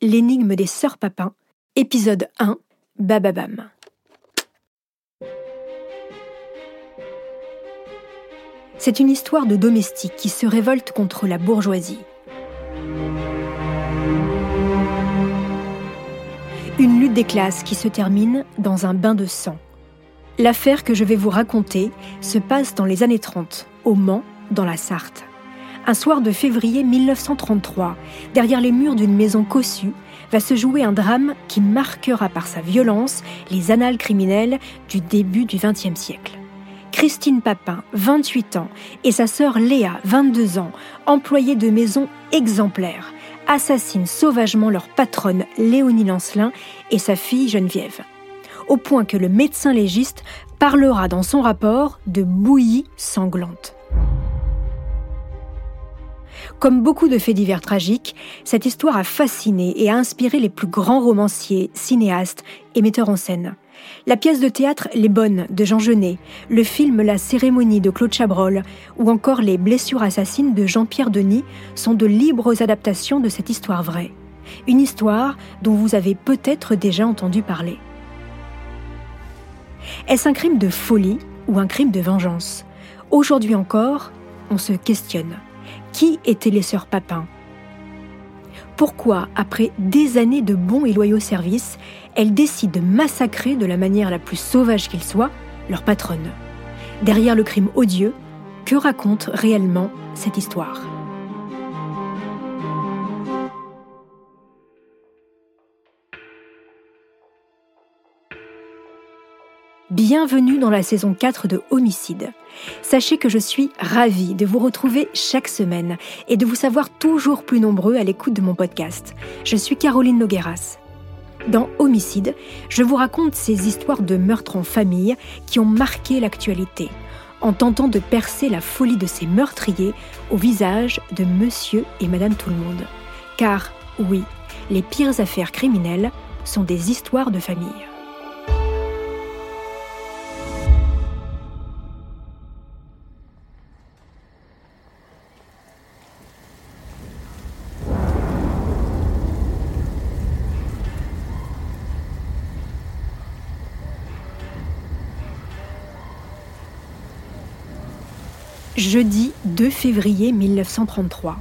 L'énigme des sœurs Papin, épisode 1, Bababam. C'est une histoire de domestiques qui se révoltent contre la bourgeoisie. Une lutte des classes qui se termine dans un bain de sang. L'affaire que je vais vous raconter se passe dans les années 30, au Mans, dans la Sarthe. Un soir de février 1933, derrière les murs d'une maison cossue, va se jouer un drame qui marquera par sa violence les annales criminelles du début du XXe siècle. Christine Papin, 28 ans, et sa sœur Léa, 22 ans, employées de maison exemplaires, assassinent sauvagement leur patronne Léonie Lancelin et sa fille Geneviève. Au point que le médecin légiste parlera dans son rapport de bouillie sanglante. Comme beaucoup de faits divers tragiques, cette histoire a fasciné et a inspiré les plus grands romanciers, cinéastes et metteurs en scène. La pièce de théâtre Les Bonnes de Jean Genet, le film La Cérémonie de Claude Chabrol ou encore Les Blessures assassines de Jean-Pierre Denis sont de libres adaptations de cette histoire vraie. Une histoire dont vous avez peut-être déjà entendu parler. Est-ce un crime de folie ou un crime de vengeance? Aujourd'hui encore, on se questionne. Qui étaient les sœurs Papin? Pourquoi, après des années de bons et loyaux services, elles décident de massacrer de la manière la plus sauvage qu'il soit leur patronne? Derrière le crime odieux, que raconte réellement cette histoire? Bienvenue dans la saison 4 de Homicide. Sachez que je suis ravie de vous retrouver chaque semaine et de vous savoir toujours plus nombreux à l'écoute de mon podcast. Je suis Caroline Nogueras. Dans Homicide, je vous raconte ces histoires de meurtres en famille qui ont marqué l'actualité, en tentant de percer la folie de ces meurtriers au visage de monsieur et madame tout le monde. Car, oui, les pires affaires criminelles sont des histoires de famille. Jeudi 2 février 1933.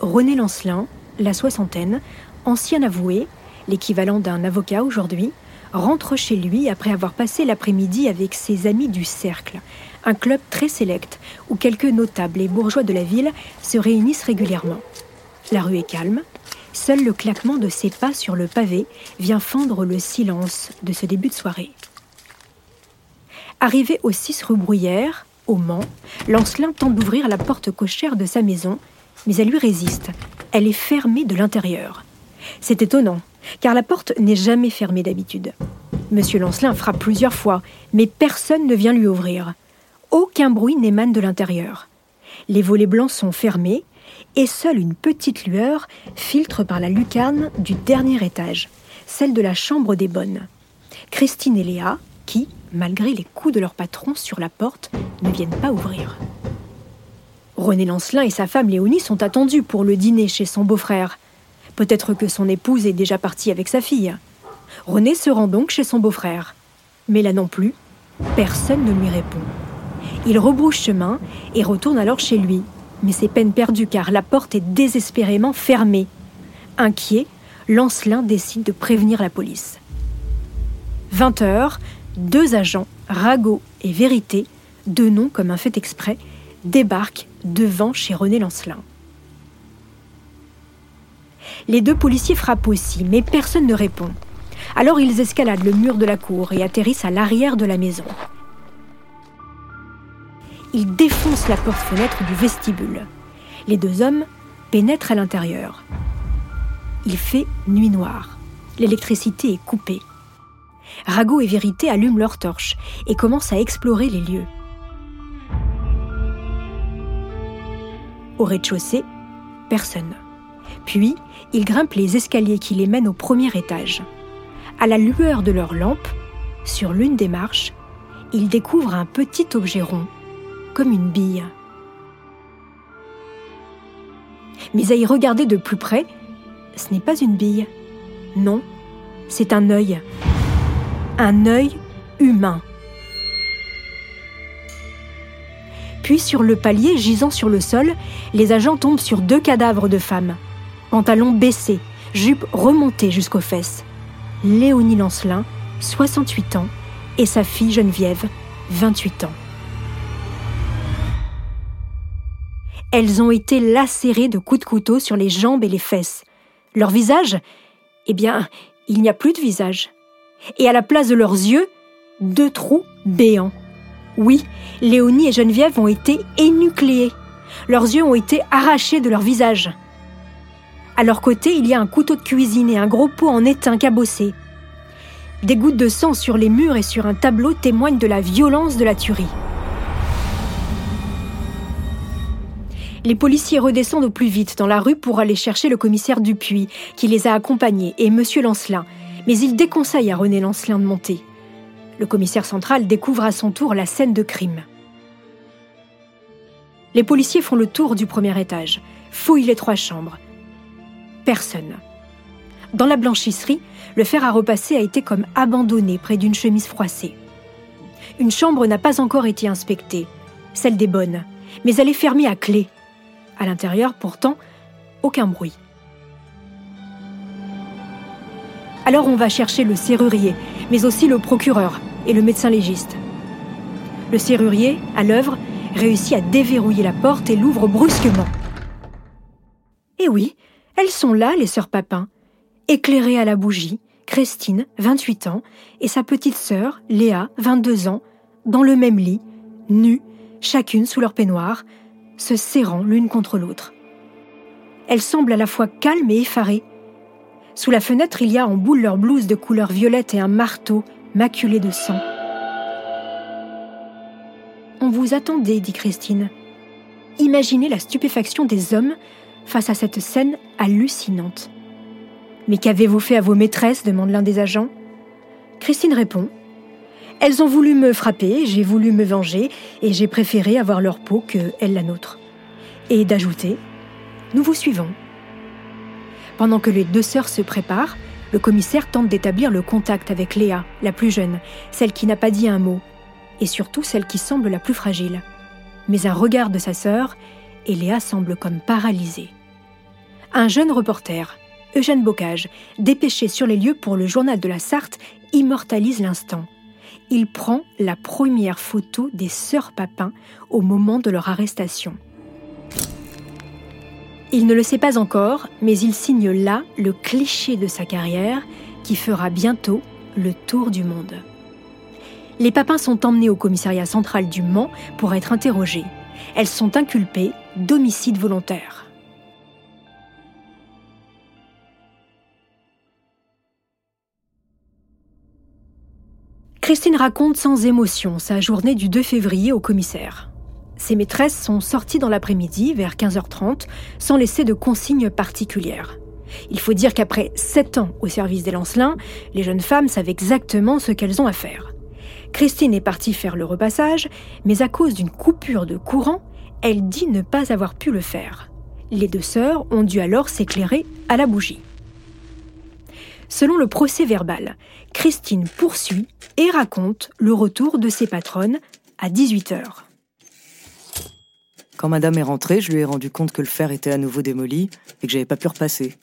René Lancelin, la soixantaine, ancien avoué, l'équivalent d'un avocat aujourd'hui, rentre chez lui après avoir passé l'après-midi avec ses amis du Cercle, un club très sélect où quelques notables et bourgeois de la ville se réunissent régulièrement. La rue est calme, seul le claquement de ses pas sur le pavé vient fendre le silence de ce début de soirée. Arrivé au 6 rue Bruyère, au Mans, Lancelin tente d'ouvrir la porte cochère de sa maison, mais elle lui résiste. Elle est fermée de l'intérieur. C'est étonnant, car la porte n'est jamais fermée d'habitude. Monsieur Lancelin frappe plusieurs fois, mais personne ne vient lui ouvrir. Aucun bruit n'émane de l'intérieur. Les volets blancs sont fermés, et seule une petite lueur filtre par la lucarne du dernier étage, celle de la chambre des bonnes. Christine et Léa, qui, malgré les coups de leur patron sur la porte, ne viennent pas ouvrir. René Lancelin et sa femme Léonie sont attendus pour le dîner chez son beau-frère. Peut-être que son épouse est déjà partie avec sa fille. René se rend donc chez son beau-frère. Mais là non plus, personne ne lui répond. Il rebrouche chemin et retourne alors chez lui. Mais c'est peine perdue car la porte est désespérément fermée. Inquiet, Lancelin décide de prévenir la police. 20 heures, deux agents, Rago et Vérité, deux noms comme un fait exprès, débarquent devant chez René Lancelin. Les deux policiers frappent aussi, mais personne ne répond. Alors ils escaladent le mur de la cour et atterrissent à l'arrière de la maison. Ils défoncent la porte-fenêtre du vestibule. Les deux hommes pénètrent à l'intérieur. Il fait nuit noire. L'électricité est coupée. Rago et Vérité allument leurs torches et commencent à explorer les lieux. Au rez-de-chaussée, personne. Puis, ils grimpent les escaliers qui les mènent au premier étage. À la lueur de leurs lampes, sur l'une des marches, ils découvrent un petit objet rond, comme une bille. Mais à y regarder de plus près, ce n'est pas une bille. Non, c'est un œil. Un œil humain. Puis sur le palier gisant sur le sol, les agents tombent sur deux cadavres de femmes. Pantalons baissés, jupe remontée jusqu'aux fesses. Léonie Lancelin, 68 ans, et sa fille Geneviève, 28 ans. Elles ont été lacérées de coups de couteau sur les jambes et les fesses. Leur visage Eh bien, il n'y a plus de visage. Et à la place de leurs yeux, deux trous béants. Oui, Léonie et Geneviève ont été énucléés. Leurs yeux ont été arrachés de leur visage. À leur côté, il y a un couteau de cuisine et un gros pot en étain cabossé. Des gouttes de sang sur les murs et sur un tableau témoignent de la violence de la tuerie. Les policiers redescendent au plus vite dans la rue pour aller chercher le commissaire Dupuis, qui les a accompagnés, et M. Lancelin, mais il déconseille à René Lancelin de monter. Le commissaire central découvre à son tour la scène de crime. Les policiers font le tour du premier étage, fouillent les trois chambres. Personne. Dans la blanchisserie, le fer à repasser a été comme abandonné près d'une chemise froissée. Une chambre n'a pas encore été inspectée, celle des bonnes, mais elle est fermée à clé. À l'intérieur, pourtant, aucun bruit. Alors on va chercher le serrurier, mais aussi le procureur et le médecin légiste. Le serrurier, à l'œuvre, réussit à déverrouiller la porte et l'ouvre brusquement. Et oui, elles sont là, les sœurs Papin, éclairées à la bougie, Christine, 28 ans, et sa petite sœur, Léa, 22 ans, dans le même lit, nues, chacune sous leur peignoir, se serrant l'une contre l'autre. Elles semblent à la fois calmes et effarées. Sous la fenêtre, il y a en boule leur blouse de couleur violette et un marteau maculé de sang. On vous attendait, dit Christine. Imaginez la stupéfaction des hommes face à cette scène hallucinante. Mais qu'avez-vous fait à vos maîtresses? demande l'un des agents. Christine répond elles ont voulu me frapper, j'ai voulu me venger, et j'ai préféré avoir leur peau que elle la nôtre. Et d'ajouter Nous vous suivons. Pendant que les deux sœurs se préparent, le commissaire tente d'établir le contact avec Léa, la plus jeune, celle qui n'a pas dit un mot, et surtout celle qui semble la plus fragile. Mais un regard de sa sœur, et Léa semble comme paralysée. Un jeune reporter, Eugène Bocage, dépêché sur les lieux pour le journal de la Sarthe, immortalise l'instant il prend la première photo des sœurs Papin au moment de leur arrestation. Il ne le sait pas encore, mais il signe là le cliché de sa carrière qui fera bientôt le tour du monde. Les Papins sont emmenés au commissariat central du Mans pour être interrogés. Elles sont inculpées d'homicide volontaire. Christine raconte sans émotion sa journée du 2 février au commissaire. Ses maîtresses sont sorties dans l'après-midi, vers 15h30, sans laisser de consignes particulières. Il faut dire qu'après sept ans au service des Lancelins, les jeunes femmes savent exactement ce qu'elles ont à faire. Christine est partie faire le repassage, mais à cause d'une coupure de courant, elle dit ne pas avoir pu le faire. Les deux sœurs ont dû alors s'éclairer à la bougie. Selon le procès verbal, Christine poursuit et raconte le retour de ses patronnes à 18h. Quand madame est rentrée, je lui ai rendu compte que le fer était à nouveau démoli et que j'avais pas pu repasser.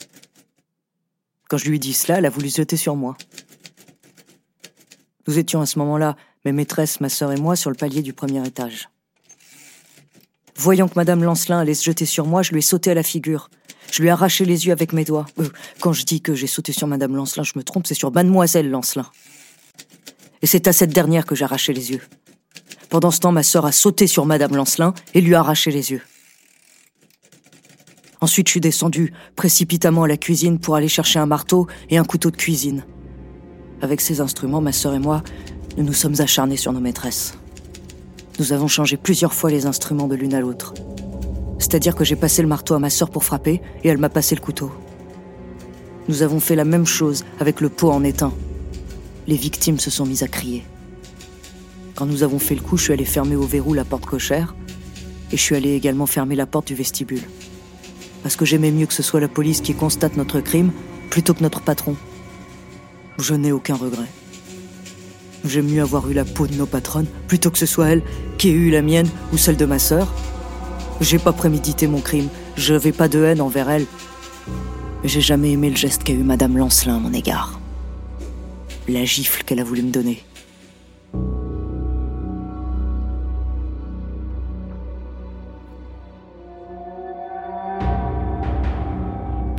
Quand je lui ai dit cela, elle a voulu se jeter sur moi. Nous étions à ce moment-là, mes maîtresses, ma sœur et moi, sur le palier du premier étage. Voyant que madame Lancelin allait se jeter sur moi, je lui ai sauté à la figure. Je lui ai arraché les yeux avec mes doigts. Euh, quand je dis que j'ai sauté sur Madame Lancelin, je me trompe, c'est sur Mademoiselle Lancelin. Et c'est à cette dernière que j'ai arraché les yeux. Pendant ce temps, ma sœur a sauté sur Madame Lancelin et lui a arraché les yeux. Ensuite, je suis descendu précipitamment à la cuisine pour aller chercher un marteau et un couteau de cuisine. Avec ces instruments, ma sœur et moi, nous nous sommes acharnés sur nos maîtresses. Nous avons changé plusieurs fois les instruments de l'une à l'autre. C'est-à-dire que j'ai passé le marteau à ma sœur pour frapper et elle m'a passé le couteau. Nous avons fait la même chose avec le pot en étain. Les victimes se sont mises à crier. Quand nous avons fait le coup, je suis allé fermer au verrou la porte cochère et je suis allé également fermer la porte du vestibule. parce que j'aimais mieux que ce soit la police qui constate notre crime plutôt que notre patron. Je n'ai aucun regret. J'aime mieux avoir eu la peau de nos patronnes plutôt que ce soit elle qui ait eu la mienne ou celle de ma sœur. J'ai pas prémédité mon crime, je n'avais pas de haine envers elle. J'ai jamais aimé le geste qu'a eu Madame Lancelin à mon égard. La gifle qu'elle a voulu me donner.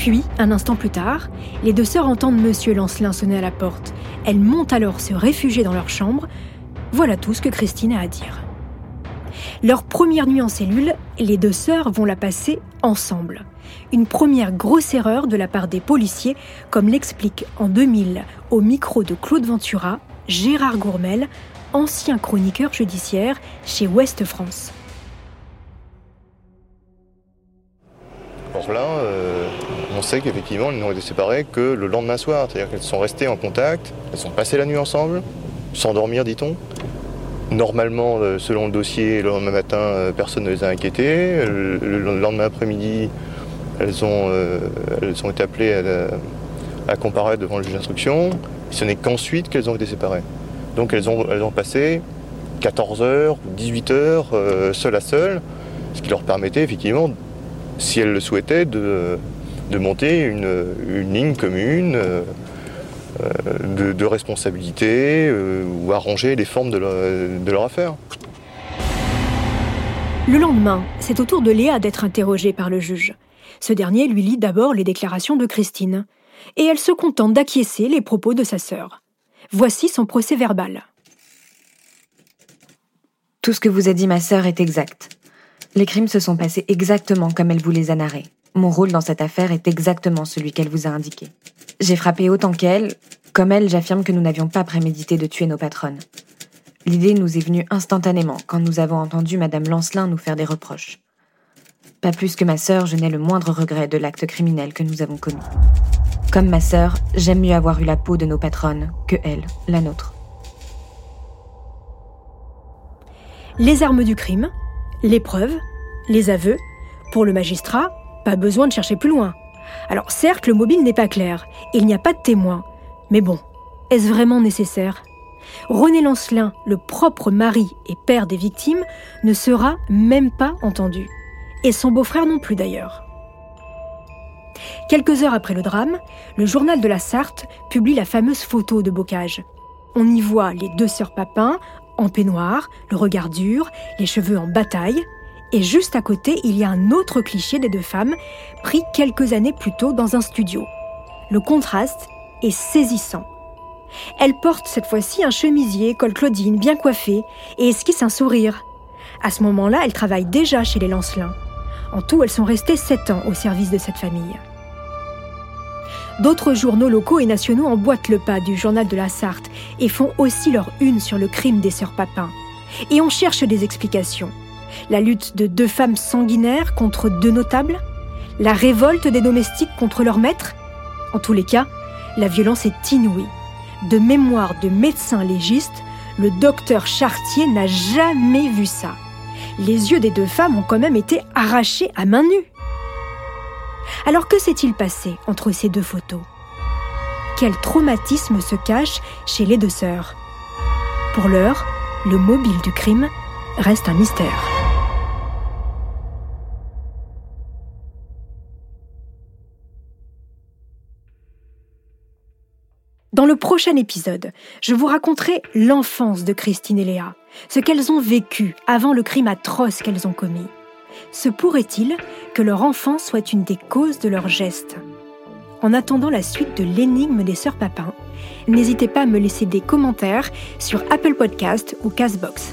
Puis, un instant plus tard, les deux sœurs entendent Monsieur Lancelin sonner à la porte. Elles montent alors se réfugier dans leur chambre. Voilà tout ce que Christine a à dire. Leur première nuit en cellule, les deux sœurs vont la passer ensemble. Une première grosse erreur de la part des policiers, comme l'explique en 2000 au micro de Claude Ventura, Gérard Gourmel, ancien chroniqueur judiciaire chez Ouest France. euh, on sait qu'effectivement, elles n'ont été séparées que le lendemain soir. C'est-à-dire qu'elles sont restées en contact, elles sont passées la nuit ensemble, sans dormir, dit-on. Normalement, euh, selon le dossier, le lendemain matin, euh, personne ne les a inquiétées. Le lendemain après-midi, elles, ont, elles ont été appelées à, comparaître devant le juge d'instruction. Ce n'est qu'ensuite qu'elles ont été séparées. Donc elles ont, elles ont passé 14 heures, 18 heures, seules à seules, ce qui leur permettait effectivement si elles le souhaitaient, de, monter une, ligne commune euh, de, responsabilité euh, ou arranger les formes de leur, affaire. Le lendemain, c'est au tour de Léa d'être interrogée par le juge. Ce dernier lui lit d'abord les déclarations de Christine, et elle se contente d'acquiescer les propos de sa sœur. Voici son procès verbal. Tout ce que vous a dit ma sœur est exact. Les crimes se sont passés exactement comme elle vous les a narrés. Mon rôle dans cette affaire est exactement celui qu'elle vous a indiqué. J'ai frappé autant qu'elle. Comme elle, j'affirme que nous n'avions pas prémédité de tuer nos patronnes. L'idée nous est venue instantanément quand nous avons entendu Madame Lancelin nous faire des reproches. Pas plus que ma sœur, je n'ai le moindre regret de l'acte criminel que nous avons commis. Comme ma sœur, j'aime mieux avoir eu la peau de nos patronnes que elle, la nôtre. Les armes du crime, les preuves, les aveux. Pour le magistrat, pas besoin de chercher plus loin. Alors certes, le mobile n'est pas clair, il n'y a pas de témoin. Mais bon, est-ce vraiment nécessaire? René Lancelin, le propre mari et père des victimes, ne sera même pas entendu. Et son beau-frère non plus d'ailleurs. Quelques heures après le drame, le journal de la Sarthe publie la fameuse photo de Bocage. On y voit les deux sœurs Papin en peignoir, le regard dur, les cheveux en bataille. Et juste à côté, il y a un autre cliché des deux femmes, pris quelques années plus tôt dans un studio. Le contraste est saisissant. Elle porte cette fois-ci un chemisier col Claudine bien coiffé et esquisse un sourire. À ce moment-là, elle travaille déjà chez les Lancelins. En tout, elles sont restées sept ans au service de cette famille. D'autres journaux locaux et nationaux emboîtent le pas du journal de la Sarthe et font aussi leur une sur le crime des sœurs Papin. Et on cherche des explications. La lutte de deux femmes sanguinaires contre deux notables La révolte des domestiques contre leur maître En tous les cas, la violence est inouïe. De mémoire de médecin légiste, le docteur Chartier n'a jamais vu ça. Les yeux des deux femmes ont quand même été arrachés à main nue. Alors que s'est-il passé entre ces deux photos? Quel traumatisme se cache chez les deux sœurs? Pour l'heure, le mobile du crime reste un mystère. Le prochain épisode, je vous raconterai l'enfance de Christine et Léa, ce qu'elles ont vécu avant le crime atroce qu'elles ont commis. Se pourrait-il que leur enfant soit une des causes de leurs gestes? En attendant la suite de l'énigme des sœurs Papin, n'hésitez pas à me laisser des commentaires sur Apple Podcast ou Castbox.